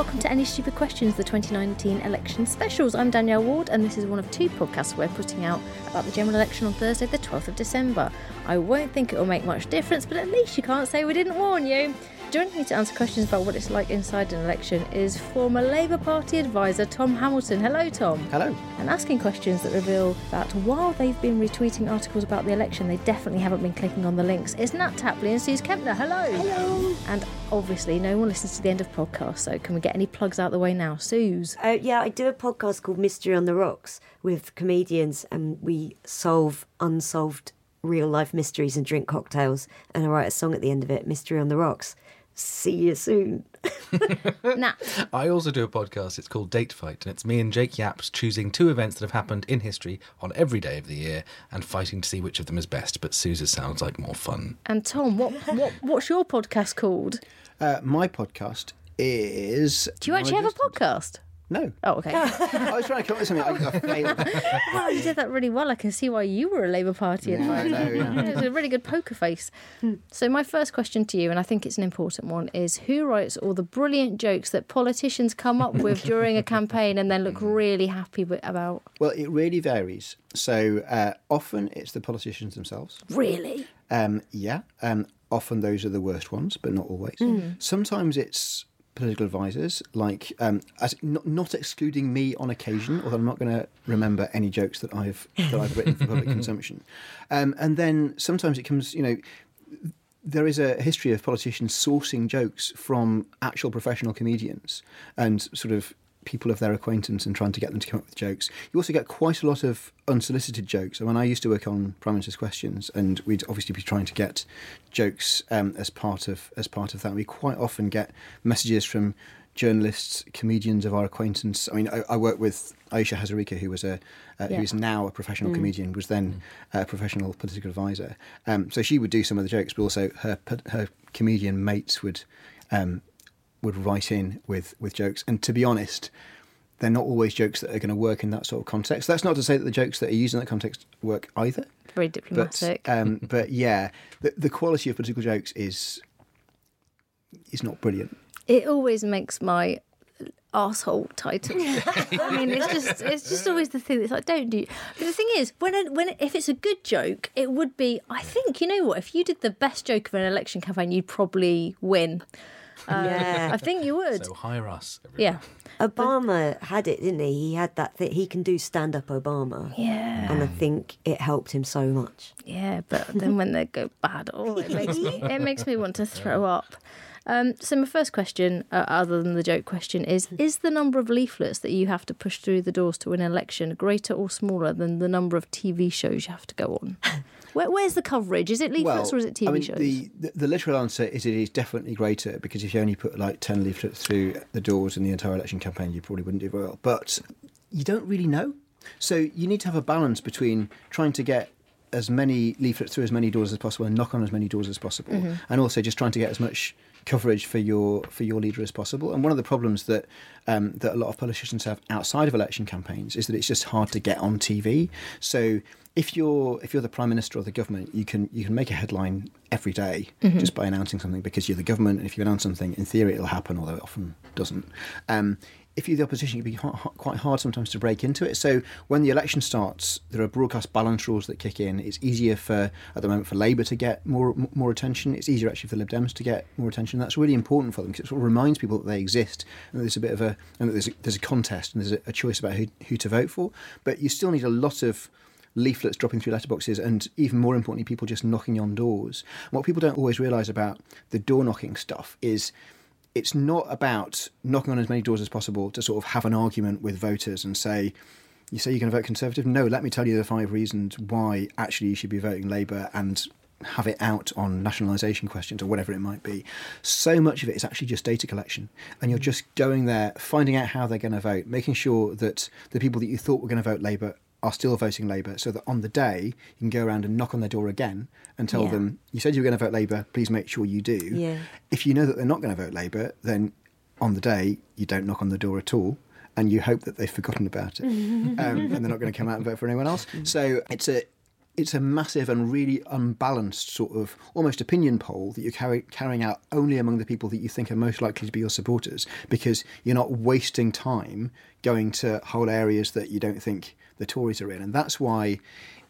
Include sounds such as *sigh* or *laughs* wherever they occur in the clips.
Welcome to Any Stupid Questions, the 2019 election specials. I'm Danielle Ward, and this is one of two podcasts we're putting out about the general election on Thursday, the 12th of December. I won't think it will make much difference, but at least you can't say we didn't warn you. Joining me to answer questions about what it's like inside an election is former Labour Party advisor Tom Hamilton. Hello, Tom. Hello. And asking questions that reveal that while they've been retweeting articles about the election, they definitely haven't been clicking on the links. It's Nat Tapley and Sooz Kempner. Hello. Hello. And obviously, no one listens to the end of podcasts, so can we get any plugs out the way now? Sooz. Uh, yeah, I do a podcast called Mystery on the Rox with comedians, and we solve unsolved real life mysteries and drink cocktails. And I write a song at the end of it, Mystery on the Rox. See you soon. *laughs* Nat. I also do a podcast. It's called Date Fight, and it's me and Jake Yapp choosing two events that have happened in history on every day of the year and fighting to see which of them is best. But Sooz's sounds like more fun. And Tom, what, what what's your podcast called? Uh, my podcast is. Do you actually have a podcast? No. Oh, okay. *laughs* I was trying to come up with something. I, I failed. *laughs* you did that really well. I can see why you were a Labour Party Yeah, advisor. know, yeah. *laughs* It was a really good poker face. So, my first question to you, and I think it's an important one, is who writes all the brilliant jokes that politicians come up with during a campaign and then look really happy about? Well, it really varies. So uh, often it's the politicians themselves. Really? Um, yeah. Um, often those are the worst ones, but not always. Sometimes it's political advisors, like um, as, not, not excluding me on occasion, although I'm not going to remember any jokes that I've that I've written for public *laughs* consumption. Um, and then sometimes it comes, you know. There is a history of politicians sourcing jokes from actual professional comedians and sort of people of their acquaintance and trying to get them to come up with jokes. You also get quite a lot of unsolicited jokes. I mean, I used to work on Prime Minister's Questions, and we'd obviously be trying to get jokes um, as part of as part of that. We quite often get messages from journalists, comedians of our acquaintance. I mean, I, I work with Ayesha Hazarika, who was a uh, Yeah. who is now a professional comedian, was then a professional political advisor. Um, so she would do some of the jokes, but also her her comedian mates would. Um, would write in with with jokes. And to be honest, they're not always jokes that are going to work in that sort of context. That's not to say that the jokes that are used in that context work either. Very But diplomatic. um, but yeah, the, the quality of political jokes is is not brilliant. it always makes my asshole title. *laughs* I mean, it's just it's just always the thing that's like don't do. But the thing is, when it, when it, if it's a good joke, it would be. I think you know what? If you did the best joke of an election campaign, you'd probably win. *laughs* yeah. I think you would. So hire us. everybody. yeah. *laughs* Obama had it, didn't he? He had that thing. He can do stand up Obama. Yeah. And I think it helped him so much. Yeah, but then when they go bad, oh, it *laughs* makes me it makes me want to throw up. Um, so my first question, uh, other than the joke question, is: Is the number of leaflets that you have to push through the doors to win an election greater or smaller than the number of TV shows you have to go on? Where, where's the coverage? Is it leaflets or is it TV I mean, shows? The, the the literal answer is it is definitely greater because if you only put like ten leaflets through the doors in the entire election campaign, you probably wouldn't do very well. But you don't really know, so you need to have a balance between trying to get as many leaflets through as many doors as possible and knock on as many doors as possible, Mm-hmm. and also just trying to get as much coverage for your for your leader as possible. And one of the problems that um, that a lot of politicians have outside of election campaigns is that it's just hard to get on TV. So if you're if you're the prime minister or the government, you can you can make a headline every day just by announcing something because you're the government. And if you announce something, in theory, it'll happen, although it often doesn't. Um, if you're the opposition, it can be quite hard sometimes to break into it. So when the election starts, there are broadcast balance rules that kick in. It's easier for at the moment for Labour to get more m- more attention. It's easier actually for the Lib Dems to get more attention. That's really important for them because it sort of reminds people that they exist and that there's a bit of a and that there's a, there's a contest and there's a, a choice about who who to vote for. But you still need a lot of leaflets dropping through letterboxes and even more importantly people just knocking on doors. What people don't always realize about the door knocking stuff is it's not about knocking on as many doors as possible to sort of have an argument with voters and say you say you're going to vote conservative? No let me tell you the five reasons why actually you should be voting labour and have it out on nationalisation questions or whatever it might be. So much of it is actually just data collection, and you're mm. just going there, finding out how they're going to vote, making sure that the people that you thought were going to vote Labour are still voting Labour, so that on the day you can go around and knock on their door again and tell Yeah. them, "You said you were going to vote Labour. Please make sure you do." Yeah. If you know that they're not going to vote Labour, then on the day you don't knock on the door at all. And you hope that they've forgotten about it, *laughs* um, and they're not going to come out and vote for anyone else. So it's a it's a massive and really unbalanced sort of almost opinion poll that you're carry, carrying out only among the people that you think are most likely to be your supporters because you're not wasting time going to whole areas that you don't think the Tories are in. And that's why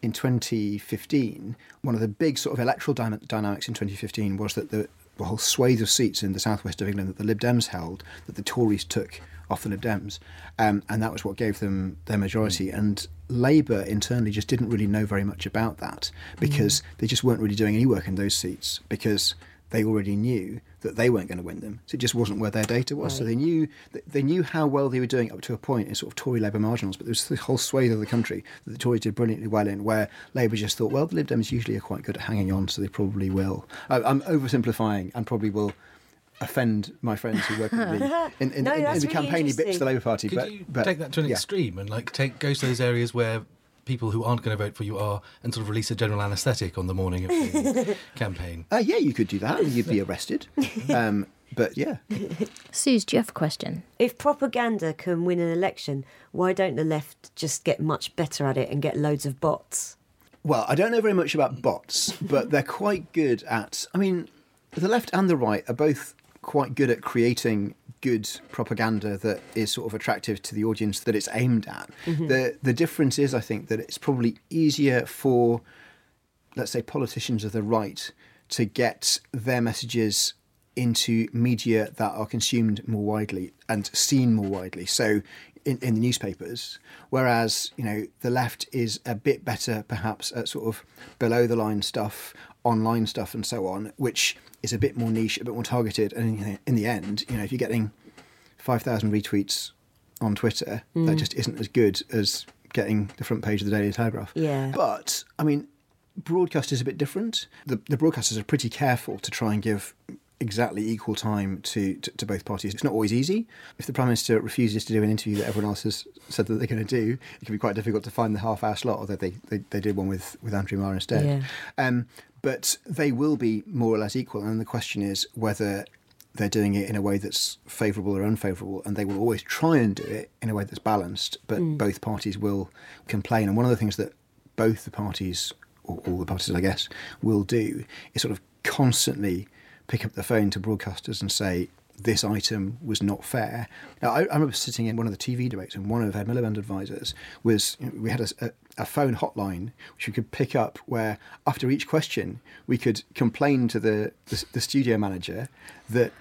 in 2015, one of the big sort of electoral dyna- dynamics in 2015 was that the, the whole swathe of seats in the southwest of England that the Lib Dems held, that the Tories took off the Lib Dems, um, and that was what gave them their majority. And Labour internally just didn't really know very much about that because they just weren't really doing any work in those seats because they already knew that they weren't going to win them. So it just wasn't where their data was. So they knew they knew how well they were doing up to a point in sort of Tory Labour marginals, but there was the whole swathe of the country that the Tories did brilliantly well in, where Labour just thought, well, the Lib Dems usually are quite good at hanging on, so they probably will. I, I'm oversimplifying and probably will offend my friends who work with me *laughs* in, in, No, in, in the really campaigny bits of the. Labour Party. Could but, you but, take that to an yeah. extreme and like take go to those areas where people who aren't going to vote for you are, and sort of release a general anaesthetic on the morning of the *laughs* campaign? Uh, yeah, you could do that. You'd be *laughs* arrested. Um, but yeah, Sooz, do you have a question? If propaganda can win an election, why don't the left just get much better at it and get loads of bots? Well, I don't know very much about bots, but they're quite good at. I mean, the left and the right are both quite good at creating good propaganda that is sort of attractive to the audience that it's aimed at. Mm-hmm. The the difference is, I think, that it's probably easier for, let's say, politicians of the right to get their messages into media that are consumed more widely and seen more widely. So in, in the newspapers, whereas you know the left is a bit better perhaps at sort of below the line stuff, online stuff, and so on, which is a bit more niche, a bit more targeted. And in the end, you know, if you're getting five thousand retweets on Twitter, that just isn't as good as getting the front page of the Daily Telegraph. Yeah. But I mean, broadcast is a bit different. The, the broadcasters are pretty careful to try and give exactly equal time to, to, to both parties. It's not always easy. If the Prime Minister refuses to do an interview that everyone else has said that they're going to do, it can be quite difficult to find the half hour slot, although they, they, they did one with, with Andrew Marr instead. Yeah. Um, but they will be more or less equal. And the question is whether they're doing it in a way that's favourable or unfavourable, and they will always try and do it in a way that's balanced. But hmm. both parties will complain, and one of the things that both the parties, or all the parties, I guess, will do is sort of constantly pick up the phone to broadcasters and say. This item was not fair. Now, I, I remember sitting in one of the TV debates, and one of Ed Miliband advisors was we had a, a phone hotline which we could pick up where after each question we could complain to the, the, the studio manager that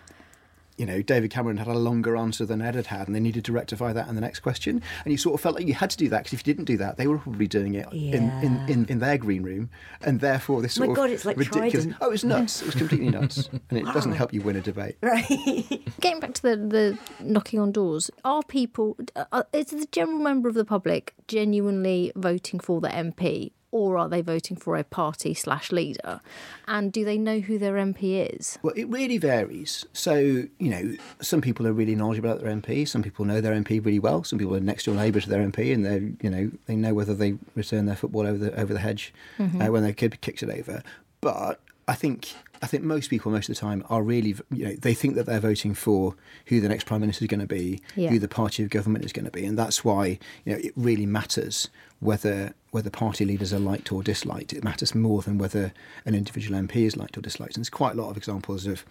you know David Cameron had a longer answer than Ed had had, and they needed to rectify that in the next question. And you sort of felt like you had to do that because if you didn't do that, they were probably doing it in, in, in, in their green room, and therefore this My sort God, of it's like ridiculous. Trident. Oh, it was nuts! It was completely *laughs* nuts, and it doesn't help you win a debate. *laughs* Right. Getting back to the, the knocking on doors, are people, uh, is the general member of the public genuinely voting for the MP or are they voting for a party slash leader? And do they know who their MP is? Well, it really varies. So, you know, some people are really knowledgeable about their MP. Some people know their MP really well. Some people are next door neighbour to their MP, and they're, you know, they know whether they return their football over the over the hedge uh, when their kid kicks it over. But I think I think most people most of the time are really, you know, they think that they're voting for who the next prime minister is going to be, Yeah. who the party of government is going to be, and that's why you know it really matters whether whether party leaders are liked or disliked. It matters more than whether an individual MP is liked or disliked. And there's quite a lot of examples of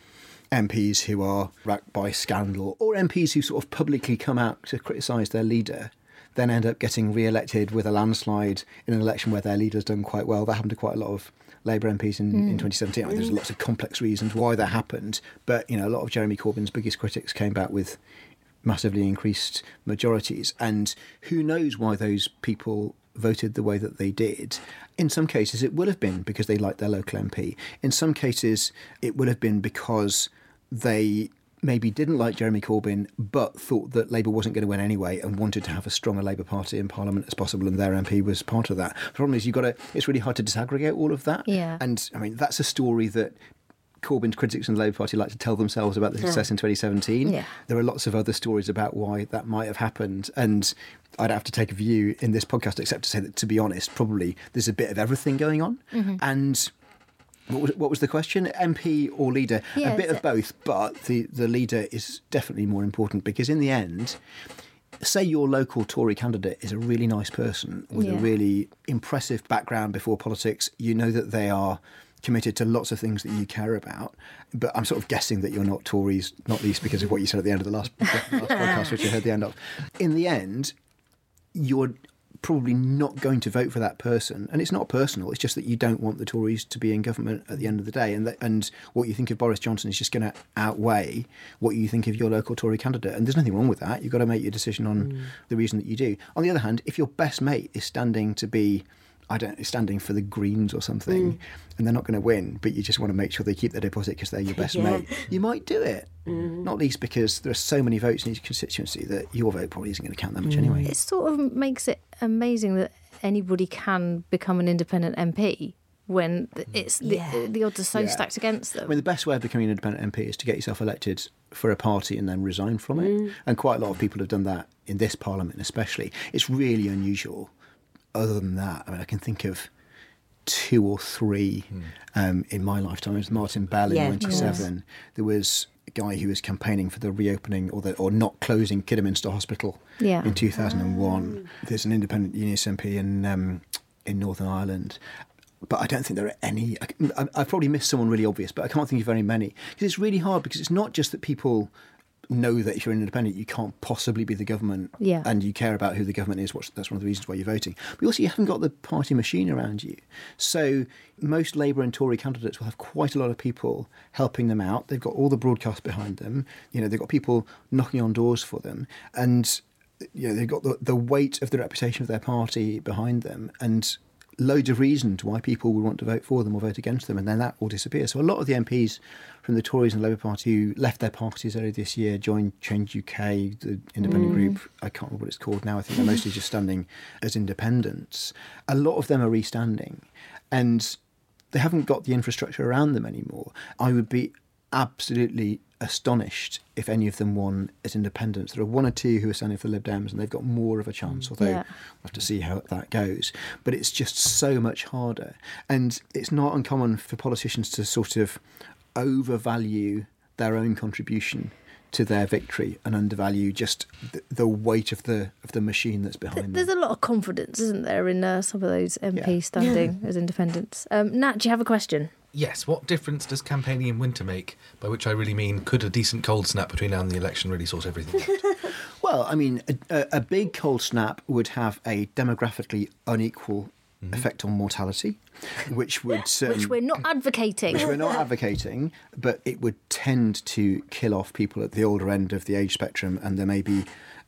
MPs who are racked by scandal, or MPs who sort of publicly come out to criticise their leader. Then end up getting re-elected with a landslide in an election where their leader's done quite well. That happened to quite a lot of Labour MPs in, in hmm. 2017. I mean, there's lots of complex reasons why that happened, but you know, a lot of Jeremy Corbyn's biggest critics came back with massively increased majorities. And who knows why those people voted the way that they did. In some cases, it would have been because they liked their local MP. In some cases, it would have been because they maybe didn't like Jeremy Corbyn but thought that Labour wasn't going to win anyway and wanted to have as strong a Labour Party in Parliament as possible, and their MP was part of that. The problem is, you've got to, it's really hard to disaggregate all of that. Yeah. And I mean, that's a story that Corbyn's critics in the Labour Party like to tell themselves about the success in 2017. Yeah. There are lots of other stories about why that might have happened. And I'd have to take a view in this podcast, except to say that, to be honest, probably there's a bit of everything going on. Mm-hmm. And what was, what was the question? MP or leader? Yeah, a bit of both, but the, the leader is definitely more important because in the end, say your local Tory candidate is a really nice person with a really impressive background before politics, you know that they are committed to lots of things that you care about. But I'm sort of guessing that you're not Tories, not least because of what you said at the end of the last, *laughs* last podcast, which I heard the end of. In the end, you're probably not going to vote for that person. And it's not personal it's just that you don't want the Tories to be in government at the end of the day. And that, and what you think of Boris Johnson is just going to outweigh what you think of your local Tory candidate. And there's nothing wrong with that. You've got to make your decision on mm. the reason that you do. On the other hand if your best mate is standing to be I don't standing for the Greens or something, mm. and they're not going to win, but you just want to make sure they keep their deposit because they're your best Yeah. mate. You might do it, mm. not least because there are so many votes in each constituency that your vote probably isn't going to count that much anyway. It sort of makes it amazing that anybody can become an independent MP when mm. it's the, Yeah. the odds are so Yeah. stacked against them. I mean, the best way of becoming an independent MP is to get yourself elected for a party and then resign from it. Mm. And quite a lot of people have done that in this parliament, especially. It's really unusual. Other than that, I mean, I can think of two or three hmm. um, in my lifetime. It was Martin Bell in Yeah. '97. There was a guy who was campaigning for the reopening or the or not closing Kidderminster Hospital Yeah. in 2001. There's an independent Unionist MP in um, in Northern Ireland. But I don't think there are any. I, I, I've probably missed someone really obvious, but I can't think of very many because it's really hard because it's not just that people know that if you're an independent, you can't possibly be the government, Yeah. and you care about who the government is. What's, that's one of the reasons why you're voting. But also, you haven't got the party machine around you. So most Labour and Tory candidates will have quite a lot of people helping them out. They've got all the broadcast behind them. You know, they've got people knocking on doors for them, and you know, they've got the, the weight of the reputation of their party behind them, and loads of reasons why people would want to vote for them or vote against them, and then that will disappear. So a lot of the MPs from the Tories and Labour Party who left their parties earlier this year, joined Change UK, the independent group. Mm. I can't remember what it's called now. I think they're mostly just standing as independents. A lot of them are restanding, and they haven't got the infrastructure around them anymore. I would be absolutely astonished if any of them won as independents. There are one or two who are standing for the Lib Dems, and they've got more of a chance. Mm. Although Yeah. we'll have to see how that goes. But it's just so much harder, and it's not uncommon for politicians to sort of overvalue their own contribution to their victory and undervalue just the, the weight of the of the machine that's behind them. There's a lot of confidence, isn't there, in uh, some of those MPs Yeah. standing as independents? Um, Nat, do you have a question? Yes, what difference does campaigning in winter make? By which I really mean, could a decent cold snap between now and the election really sort everything out? *laughs* *laughs* Well, I mean, a, a, a big cold snap would have a demographically unequal effect on mortality, which would *laughs* um, Which we're not advocating. which we're not *laughs* advocating, but it would tend to kill off people at the older end of the age spectrum, and there may be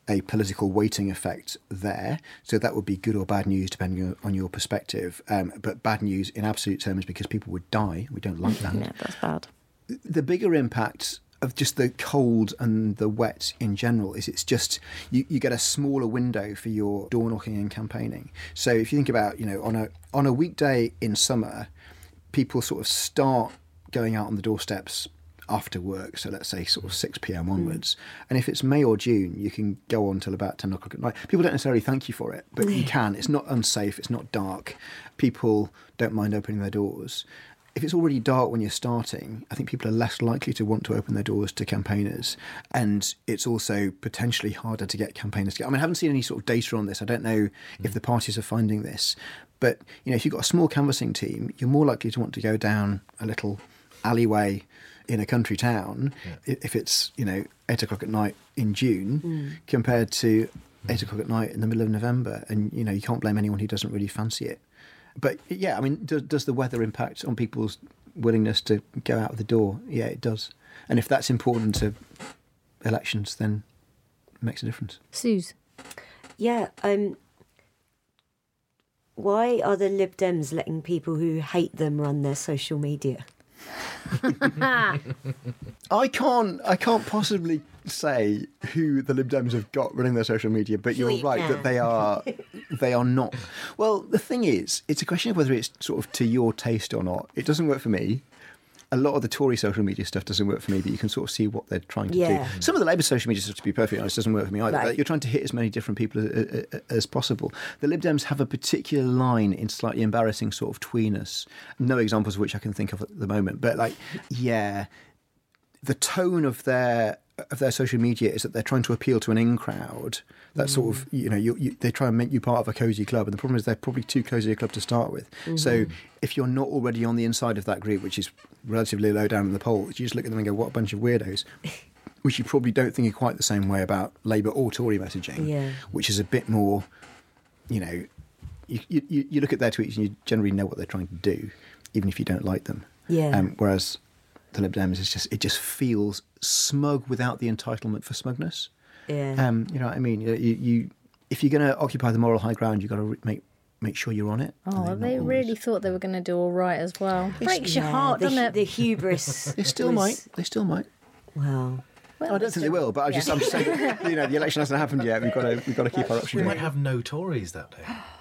a political weighting effect there. So that would be good or bad news depending on- on your perspective. Um, but bad news in absolute terms because people would die. We don't like that *laughs* yeah, that's bad. the bigger impact of just the cold and the wet in general is it's just you, you get a smaller window for your door knocking and campaigning. So if you think about you know on a on a weekday in summer, people sort of start going out on the doorsteps after work. So let's say sort of six pm hmm. onwards, and if it's May or June, you can go on till about ten o'clock at night. People don't necessarily thank you for it, but you *laughs* can. It's not unsafe. It's not dark. People don't mind opening their doors if it's already dark when you're starting, I think people are less likely to want to open their doors to campaigners. And it's also potentially harder to get campaigners to get. I mean, I haven't seen any sort of data on this. I don't know if mm. the parties are finding this. But, you know, if you've got a small canvassing team, you're more likely to want to go down a little alleyway in a country town i if it's, you know, eight o'clock at night in June mm. compared to mm. eight o'clock at night in the middle of November. And, you know, you can't blame anyone who doesn't really fancy it. But yeah, I mean, does, does the weather impact on people's willingness to go out of the door? Yeah, it does. And if that's important to elections, then it makes a difference. Sooz. Yeah. Um. Why are the Lib Dems letting people who hate them run their social media? *laughs* I can't. I can't possibly say who the Lib Dems have got running their social media, but you're Sweet right man. that they are. *laughs* They are not. Well, the thing is, it's a question of whether it's sort of to your taste or not. It doesn't work for me. A lot of the Tory social media stuff doesn't work for me, but you can sort of see what they're trying to Yeah. do. Some of the Labour social media stuff, to be perfectly honest, doesn't work for me either. Right. You're trying to hit as many different people as, as possible. The Lib Dems have a particular line in slightly embarrassing sort of tweeness. No examples of which I can think of at the moment, but like, yeah, the tone of their of their social media is that they're trying to appeal to an in crowd. That sort of you know you, you, they try and make you part of a cozy club, and the problem is they're probably too cozy a club to start with. So if you're not already on the inside of that group, which is relatively low down in the polls, you just look at them and go, "What a bunch of weirdos." *laughs* Which you probably don't think in quite the same way about Labour or Tory messaging, Yeah. which is a bit more, you know, you, you, you look at their tweets and you generally know what they're trying to do, even if you don't like them. Yeah. Um, whereas the Lib Dems is just it just feels smug without the entitlement for smugness. Yeah. Um, you know what I mean? You, you, you if you're going to occupy the moral high ground, you've got to re- make make sure you're on it. Oh, they're they not really thought they were going to do all right as well. Breaks your Yeah, heart, the, doesn't it? The hubris. *laughs* They still was- might. They still might. Well, Well, I don't think they will, but I just, I'm just saying, you know, the election hasn't happened yet. We've got to, we've got to keep our options. We might have no Tories that day. *gasps* *gasps* *gasps*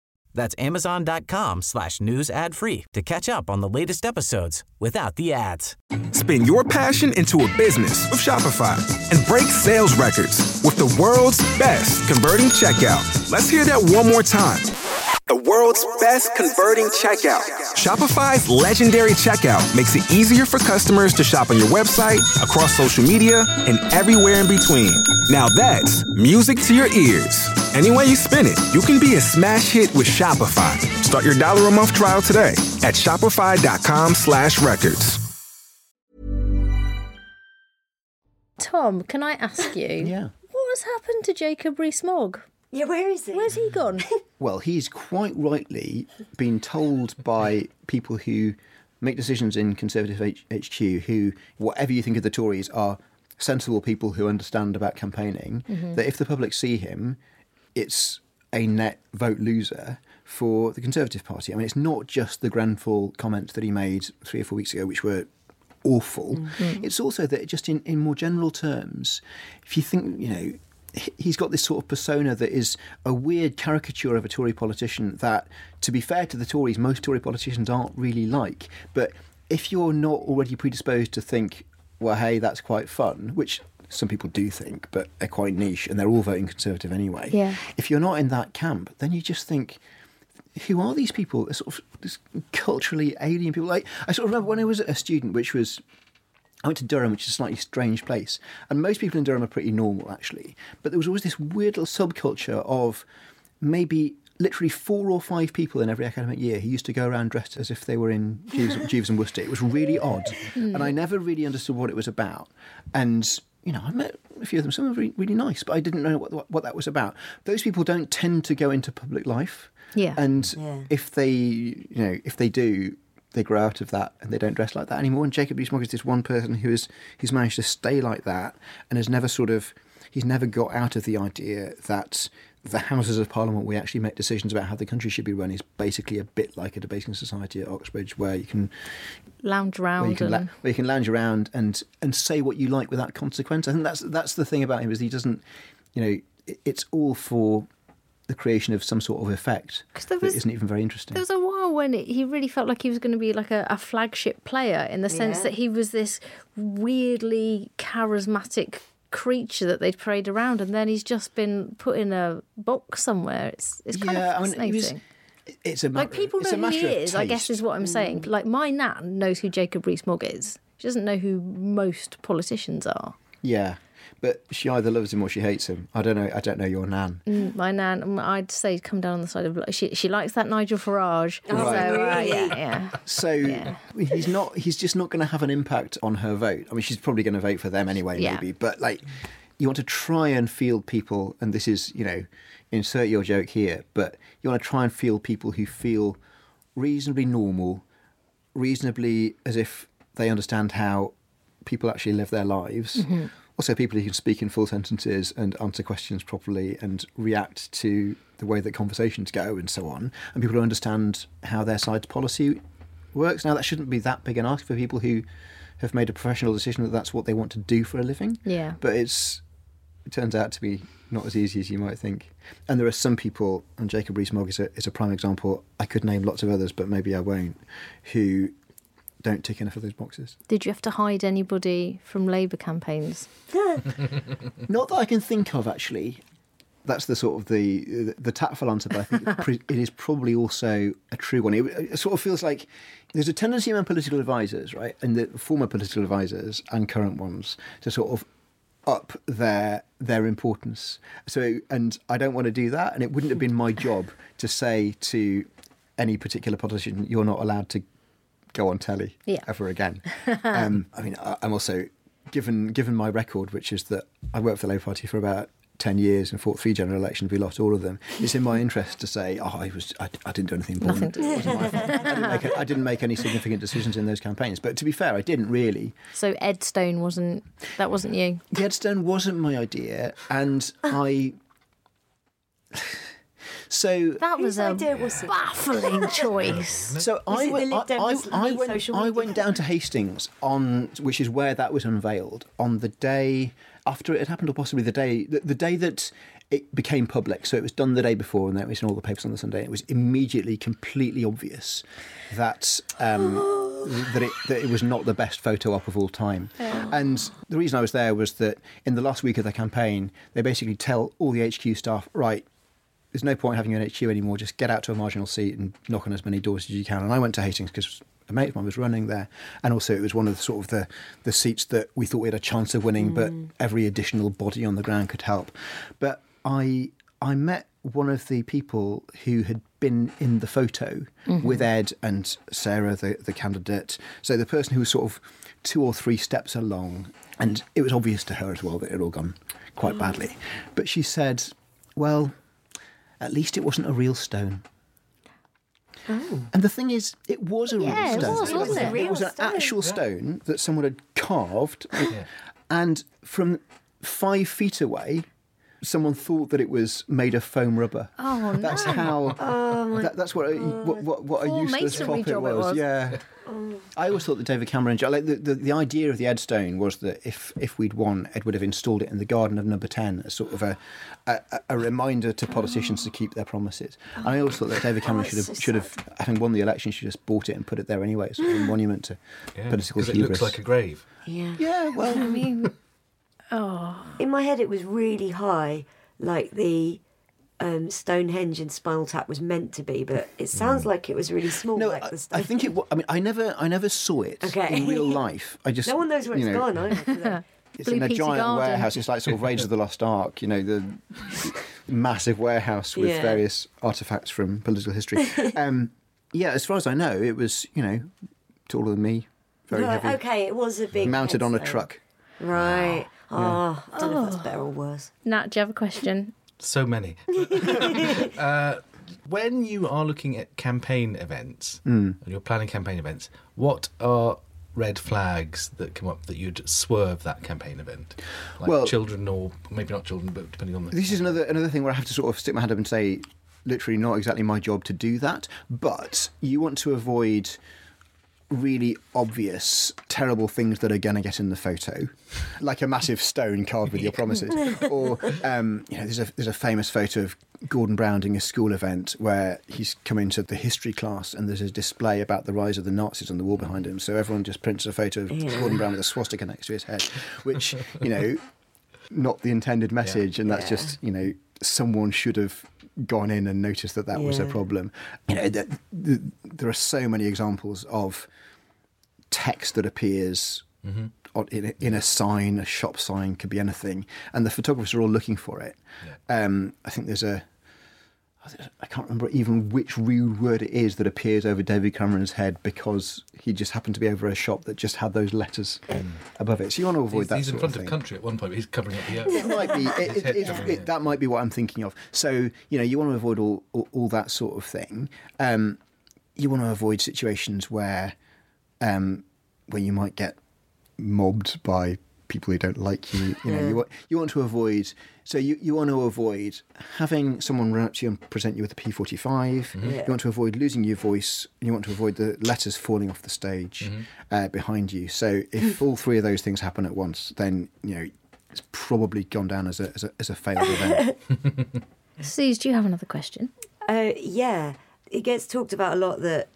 That's amazon.com slash news ad free to catch up on the latest episodes without the ads. Spin your passion into a business with Shopify and break sales records with the world's best converting checkout. Let's hear that one more time. The world's best converting checkout. Shopify's legendary checkout makes it easier for customers to shop on your website, across social media, and everywhere in between. Now that's music to your ears. Any way you spin it, you can be a smash hit with Shopify. Start your dollar a month trial today at shopify.com slash records. Tom, can I ask *laughs* you? Yeah. What has happened to Jacob Rees-Mogg? yeah. Where is he? Where's he gone? *laughs* Well, he's quite rightly been told by people who make decisions in Conservative H- HQ, who, whatever you think of the Tories, are sensible people who understand about campaigning, mm-hmm. that if the public see him, it's a net vote loser for the Conservative Party. I mean, it's not just the Grenfell comments that he made three or four weeks ago, which were awful. Mm-hmm. It's also that just in, in more general terms, if you think, you know, he's got this sort of persona that is a weird caricature of a Tory politician that, to be fair to the Tories, most Tory politicians aren't really like. But if you're not already predisposed to think, well, hey, that's quite fun, which some people do think, but they're quite niche and they're all voting Conservative anyway. Yeah. If you're not in that camp, then you just think, who are these people? They're sort of this culturally alien people. Like I sort of remember when I was a student, which was I went to Durham, which is a slightly strange place, and most people in Durham are pretty normal actually. But there was always this weird little subculture of maybe literally four or five people in every academic year who used to go around dressed as if they were in Jeeves, *laughs* Jeeves and Wooster. It was really odd, hmm. and I never really understood what it was about. And you know, I met a few of them. Some of were really, really nice, but I didn't know what, what what that was about. Those people don't tend to go into public life. Yeah. And Yeah. if they, you know, if they do, they grow out of that and they don't dress like that anymore. And Jacob Rees-Mogg is this one person who has who's managed to stay like that and has never sort of he's never got out of the idea that the Houses of Parliament we actually make decisions about how the country should be run is basically a bit like a debating society at Oxbridge where you can Lounge where you around can, la- and where you can lounge around and and say what you like without consequence. I think that's that's the thing about him is he doesn't, you know, it- it's all for the creation of some sort of effect 'Cause there that was- isn't even very interesting. There was a while when it, he really felt like he was going to be like a, a flagship player in the sense Yeah. that he was this weirdly charismatic creature that they'd parade around, and then he's just been put in a box somewhere. It's it's kind yeah, of I mean, fascinating. he was. It's a like matter- people it's know a who he is. I guess is what I'm mm. saying. Like my nan knows who Jacob Rees-Mogg is. She doesn't know who most politicians are. Yeah, but she either loves him or she hates him. I don't know. I don't know your nan. Mm, My nan, mm, I'd say come down on the side of she. She likes that Nigel Farage. Oh, so uh, yeah, *laughs* yeah. So he's not. He's just not going to have an impact on her vote. I mean, she's probably going to vote for them anyway, Yeah. maybe. But like, you want to try and field people, and this is, you know, insert your joke here. But you want to try and field people who feel reasonably normal, reasonably as if they understand how people actually live their lives. Also, people who can speak in full sentences and answer questions properly and react to the way that conversations go and so on. And people who understand how their side's policy works. Now, that shouldn't be that big an ask for people who have made a professional decision that that's what they want to do for a living. Yeah. But it's it turns out to be not as easy as you might think. And there are some people, and Jacob Rees-Mogg is a, is a prime example. I could name lots of others, but maybe I won't, who don't tick enough of those boxes. Did you have to hide anybody from Labour campaigns? *laughs* Not that I can think of, actually. That's the sort of the the tactful answer, but I think it's pre- it is probably also a true one. It, it sort of feels like there's a tendency among political advisors, right, and the former political advisors and current ones to sort of up their their importance. So, and I don't want to do that, and it wouldn't have been my job to say to any particular politician, "You're not allowed to go on telly Yeah. ever again." *laughs* um, I mean, I, I'm also given given my record, which is that I worked for the Labour Party for about. 10 years and fought three general elections, we lost all of them. It's in my interest to say, oh, I, was, I, I didn't do anything important. It wasn't my fault. I didn't, make I didn't make any significant decisions in those campaigns. But to be fair, I didn't really. So Ed Stone wasn't. That wasn't you. The Stone wasn't my idea, and *laughs* I. So That was a idea was baffling *laughs* choice. So I went, I, I, I went, I went down to Hastings on, which is where that was unveiled on the day after it had happened, or possibly the day, the, the day that it became public. So it was done the day before, and then it was in all the papers on the Sunday. It was immediately completely obvious that um, *gasps* that it that it was not the best photo op of all time. And the reason I was there was that in the last week of the campaign, they basically tell all the HQ staff, right, there's no point having you in HQ anymore. Just get out to a marginal seat and knock on as many doors as you can. And I went to Hastings because a mate of mine was running there, and also it was one of the sort of the the seats that we thought we had a chance of winning, but mm. every additional body on the ground could help. But I I met one of the people who had been in the photo mm-hmm. with Ed and Sarah, the the candidate. So the person who was sort of two or three steps along, and it was obvious to her as well that it had all gone quite mm. badly. But she said, "Well." At least it wasn't a real stone. Oh. And the thing is, it was a real Yeah, it stone. was, wasn't it? It was an stone. actual stone that someone had carved, and from five feet away, someone thought that it was made of foam rubber. Oh, That's no. how. Oh, that, that's what a, what, what, what a Poor useless masonry prop it job it was. was. Yeah. Oh. I always thought that David Cameron, like the, the, the idea of the Ed Stone was that if if we'd won, Ed would have installed it in the garden of Number Ten as sort of a a, a reminder to politicians to oh. keep their promises. And I always thought that David Cameron should have so should have, having won the election, should have just bought it and put it there anyway, sort of a monument to Yeah, political because it looks like a grave. Yeah. yeah, well, *laughs* I mean, In my head, it was really high, like the um, Stonehenge and Spinal Tap was meant to be, but it sounds like it was really small, no, like I, the I think it. wa- I mean, I never, I never saw it Okay. in real *laughs* life. I just no one knows where you it's know, gone. Either. *laughs* It's Blue in a Peter giant Garden. warehouse. It's like sort of Raiders of the Lost Ark, you know, the *laughs* massive warehouse with Yeah. various artifacts from political history. Um, yeah, as far as I know, it was, you know, taller than me, very Right, heavy, okay, it was a big mounted on a truck. Right. Oh, I don't know if that's better or worse. Nat, do you have a question? So many. *laughs* uh, when you are looking at campaign events, Hmm. and you're planning campaign events, what are red flags that come up that you'd swerve that campaign event? Like Well- children, or maybe not children, but depending on the. This is another another thing where I have to sort of stick my hand up and say, literally, not exactly my job to do that, but you want to avoid really obvious, terrible things that are going to get in the photo, like a massive stone carved with your promises, *laughs* or um, you know, there's a there's a famous photo of Gordon Brown doing a school event where he's come into the history class and there's a display about the rise of the Nazis on the wall behind him. So everyone just prints a photo of Gordon Brown with a swastika next to his head, which you know *laughs* not the intended message, and that's Yeah. just you know someone should have gone in and noticed that that was a problem. You know, th th there are so many examples of text that appears on- in a, in a sign, a shop sign, could be anything, and the photographers are all looking for it. Um, I think there's a I can't remember even which rude word it is that appears over David Cameron's head because he just happened to be over a shop that just had those letters above it. So you want to avoid He's, that he's in front of of country at one point. but He's covering up the It earth. might be. It, *laughs* it, it, it- it. that might be what I'm thinking of. So you know, you want to avoid all all, all that sort of thing. Um, you want to avoid situations where, um, where you might get mobbed by people who don't like you. You know, you want you want to avoid. So you, you want to avoid having someone run up to you and present you with a P45. Mm-hmm. You want to avoid losing your voice. And you want to avoid the letters falling off the stage Mm-hmm. uh, behind you. So if *laughs* all three of those things happen at once, then you know it's probably gone down as a as a, as a failed event. *laughs* Sooz, do you have another question? Uh, yeah, it gets talked about a lot that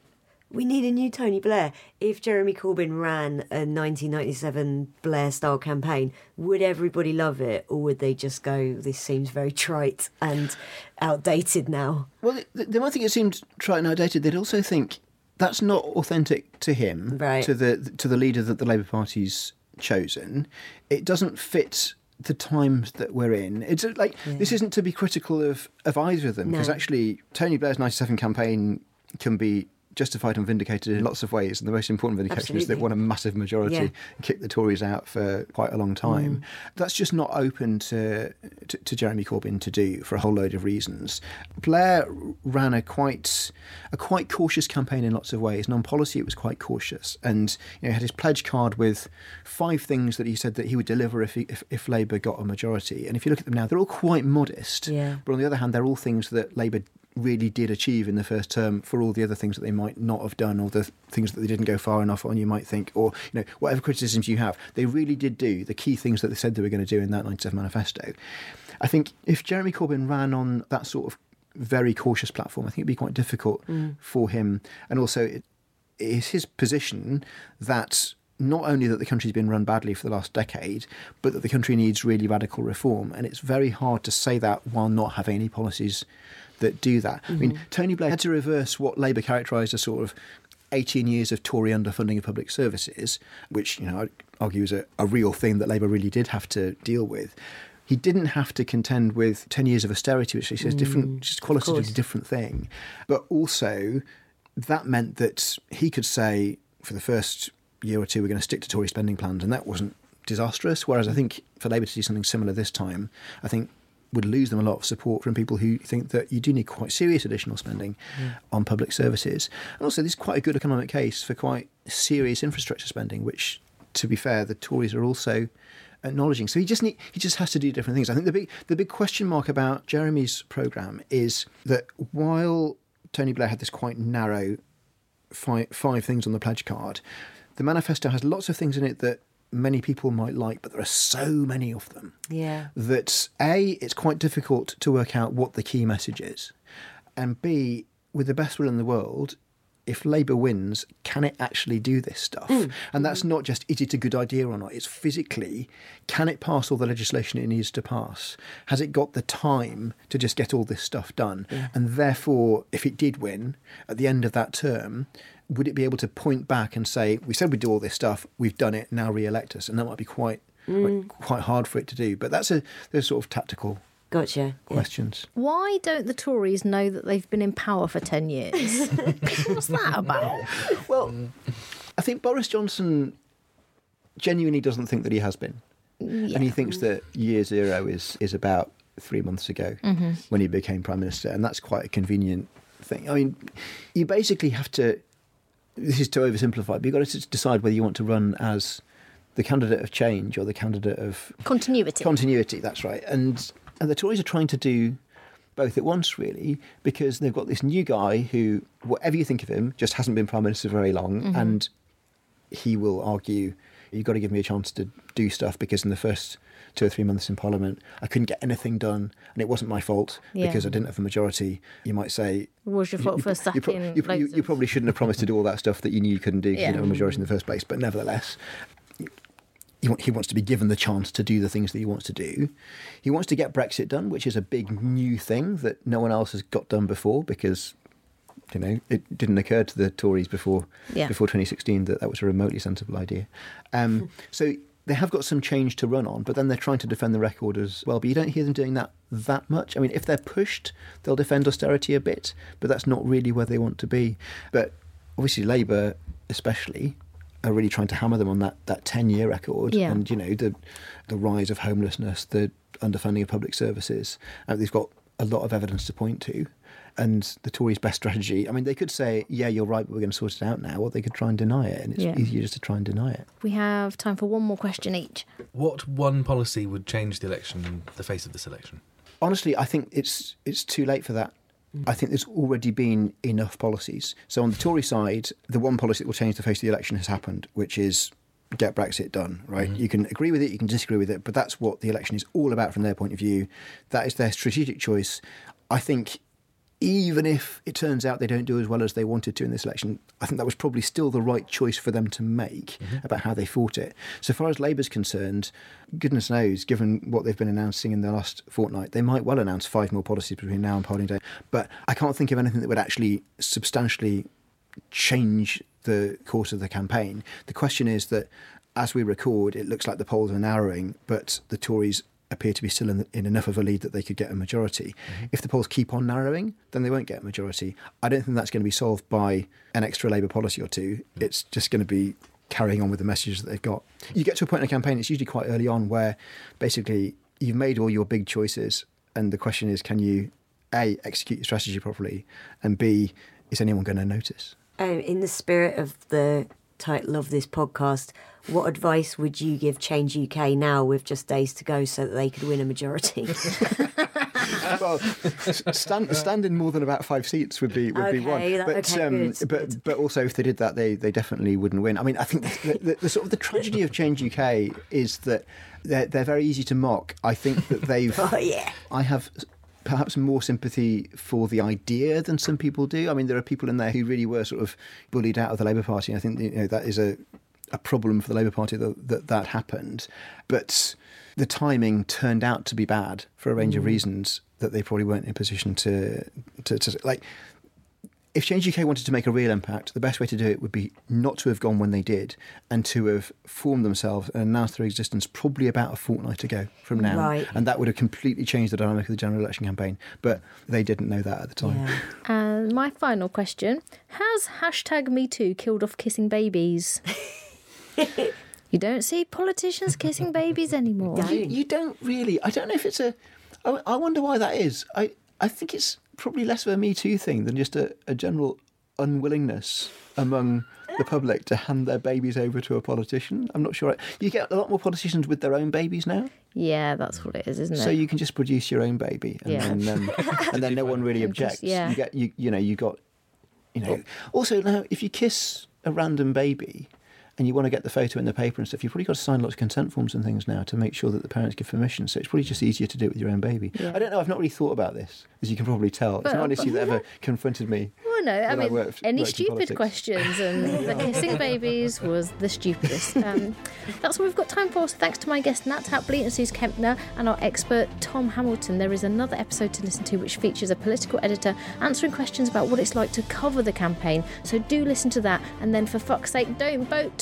we need a new Tony Blair. If Jeremy Corbyn ran a 1997 Blair style campaign, would everybody love it, or would they just go, "This seems very trite and outdated now"? well, they, they might think it seemed trite and outdated. They'd also think that's not authentic to him, Right. to the to the leader that the Labour Party's chosen. It doesn't fit the times that we're in. It's uh, like this isn't to be critical of of either of them because No. actually Tony Blair's '97 campaign can be justified and vindicated in lots of ways and the most important vindication is that Absolutely. won a massive majority Yeah. and kicked the Tories out for quite a long mm. time. That's just not open to, to to Jeremy Corbyn to do for a whole load of reasons. Blair ran a quite a quite cautious campaign in lots of ways. And on policy, it was quite cautious, and you know, he had his pledge card with five things that he said that he would deliver if he, if, if Labour got a majority. And if you look at them now, they're all quite modest. Yeah. But on the other hand, they're all things that Labour really did achieve in the first term for all the other things that they might not have done or the things that they didn't go far enough on you might think or you know whatever criticisms you have they really did do the key things that they said they were going to do in that 97 manifesto. I think if jeremy corbyn ran on that sort of very cautious platform i think it'd be quite difficult mm. for him. And also it is his position that not only that the country's been run badly for the last decade, but that the country needs really radical reform. And it's very hard to say that while not having any policies that do that. I mean, mm-hmm. Tony Blair had to reverse what Labour characterised as sort of 18 years of Tory underfunding of public services, which, you know, I'd argue is a, a real thing that Labour really did have to deal with. He didn't have to contend with 10 years of austerity, which he says different, mm, just qualitatively different thing. But also, that meant that he could say, for the first year or two, we're going to stick to Tory spending plans, and that wasn't disastrous. Whereas I think for Labour to do something similar this time, I think would lose them a lot of support from people who think that you do need quite serious additional spending on public services. And also, there's quite a good economic case for quite serious infrastructure spending, which, to be fair, the Tories are also acknowledging. So he just need, he just has to do different things. I think the big the big question mark about Jeremy's program is that while Tony Blair had this quite narrow five, five things on the pledge card. The manifesto has lots of things in it that many people might like, but there are so many of them Yeah. that A, it's quite difficult to work out what the key message is, and B, with the best will in the world, if Labour wins, can it actually do this stuff? Mm. And that's not just is it a good idea or not, it's physically, can it pass all the legislation it needs to pass? Has it got the time to just get all this stuff done? And therefore, if it did win at the end of that term, would it be able to point back and say, we said we'd do all this stuff, we've done it, now re elect us? And that might be quite quite- quite hard for it to do. But that's a sort of tactical Gotcha. Yeah. questions. Why don't the Tories know that they've been in power for 10 years? *laughs* What's that about? Well, I think Boris Johnson genuinely doesn't think that he has been, and he thinks that year zero is is about three months ago mm-hmm. when he became prime minister, and that's quite a convenient thing. I mean, you basically have to. This is to oversimplify, but you've got to decide whether you want to run as the candidate of change or the candidate of Continuity. Continuity, that's right. And and the Tories are trying to do both at once, really, because they've got this new guy who, whatever you think of him, just hasn't been prime minister very long, mm-hmm. and he will argue, "You've got to give me a chance to do stuff because in the first Two or three months in Parliament, I couldn't get anything done, and it wasn't my fault Yeah. because I didn't have a majority. You might say, Was your fault for you, sacking pro- you, you, you probably shouldn't have promised to do all that stuff that you knew you couldn't do because Yeah. you didn't have a majority in the first place. But nevertheless, he, he wants to be given the chance to do the things that he wants to do. He wants to get Brexit done, which is a big new thing that no one else has got done before because you know, it didn't occur to the Tories before Yeah. before 2016 that that was a remotely sensible idea. Um, so they have got some change to run on, but then they're trying to defend the record as well. But you don't hear them doing that that much. I mean, if they're pushed, they'll defend austerity a bit, but that's not really where they want to be. But obviously, Labour, especially, are really trying to hammer them on that, that 10 year record Yeah. and you know the the rise of homelessness the underfunding of public services uh, they've got a lot of evidence to point to and the Tories' best strategy I mean they could say yeah you're right but we're going to sort it out now or they could try and deny it and it's Yeah. easier just to try and deny it We have time for one more question each. What one policy would change the election the face of this election? honestly, I think it's it's too late for that. I think there's already been enough policies. So on the Tory side, the one policy that will change the face of the election has happened, which is get Brexit done. Right? Mm-hmm. You can agree with it, you can disagree with it, but that's what the election is all about from their point of view. That is their strategic choice. I think. Even if it turns out they don't do as well as they wanted to in this election, I think that was probably still the right choice for them to make mm-hmm. about how they fought it. So far as Labour's concerned, goodness knows, given what they've been announcing in the last fortnight, they might well announce five more policies between now and polling day. But I can't think of anything that would actually substantially change the course of the campaign. The question is that as we record, it looks like the polls are narrowing, but the Tories appear to be still in, in enough of a lead that they could get a majority. If the polls keep on narrowing, then they won't get a majority. I don't think that's going to be solved by an extra Labour policy or two. It's just going to be carrying on with the messages that they've got. You get to a point in a campaign, it's usually quite early on, where basically you've made all your big choices, and the question is, can you a execute your strategy properly, and b is anyone going to notice? Um, in the spirit of the title of this podcast, what advice would you give Change UK now with just days to go so that they could win a majority? *laughs* well, stand, stand in more than about five seats would be would be one. Okay, that- But okay, um, good, but good. but also if they did that, they they definitely wouldn't win. I mean, I think the, the, the sort of the tragedy of Change UK is that they're they're very easy to mock. I think that they've. *laughs* oh, yeah. I have perhaps more sympathy for the idea than some people do. I mean, there are people in there who really were sort of bullied out of the Labour Party. I think you know, that is a a problem for the Labour Party that that, that happened, but the timing turned out to be bad for a range of mm. reasons that they probably weren't in a position to, to, to like. If Change UK wanted to make a real impact, the best way to do it would be not to have gone when they did, and to have formed themselves and announced their existence probably about a fortnight ago from now, Right. and that would have completely changed the dynamic of the general election campaign. But they didn't know that at the time. Yeah. *laughs* And my final question Has hashtag MeToo killed off kissing babies? *laughs* *laughs* you don't see politicians kissing babies anymore. You, you don't really. I don't know if it's a. I, I wonder why that is. I I think it's probably less of a Me Too thing than just a, a general unwillingness among the public to hand their babies over to a politician. I'm not sure. You get a lot more politicians with their own babies now, Yeah, that's what it is, isn't it? so you can just produce your own baby, and Yeah. then um, *laughs* and then no one really And just- objects. yeah. You get you you know you got you know. Also now, if you kiss a random baby. And you want to get the photo in the paper and stuff, you've probably got to sign lots of consent forms and things now to make sure that the parents give permission. So it's probably just easier to do it with your own baby. Yeah. I don't know. I've not really thought about this, as you can probably tell. It's But- not an issue that ever *laughs* confronted me. Well, no, I when I mean, worked- any worked stupid questions, and the *laughs* kissing babies was the stupidest. Um, that's what we've got time for. So thanks to my guest Nat Tapley and Sooz Kempner, and our expert Tom Hamilton. There is another episode to listen to which features a political editor answering questions about what it's like to cover the campaign. So do listen to that, and then for fuck's sake, don't vote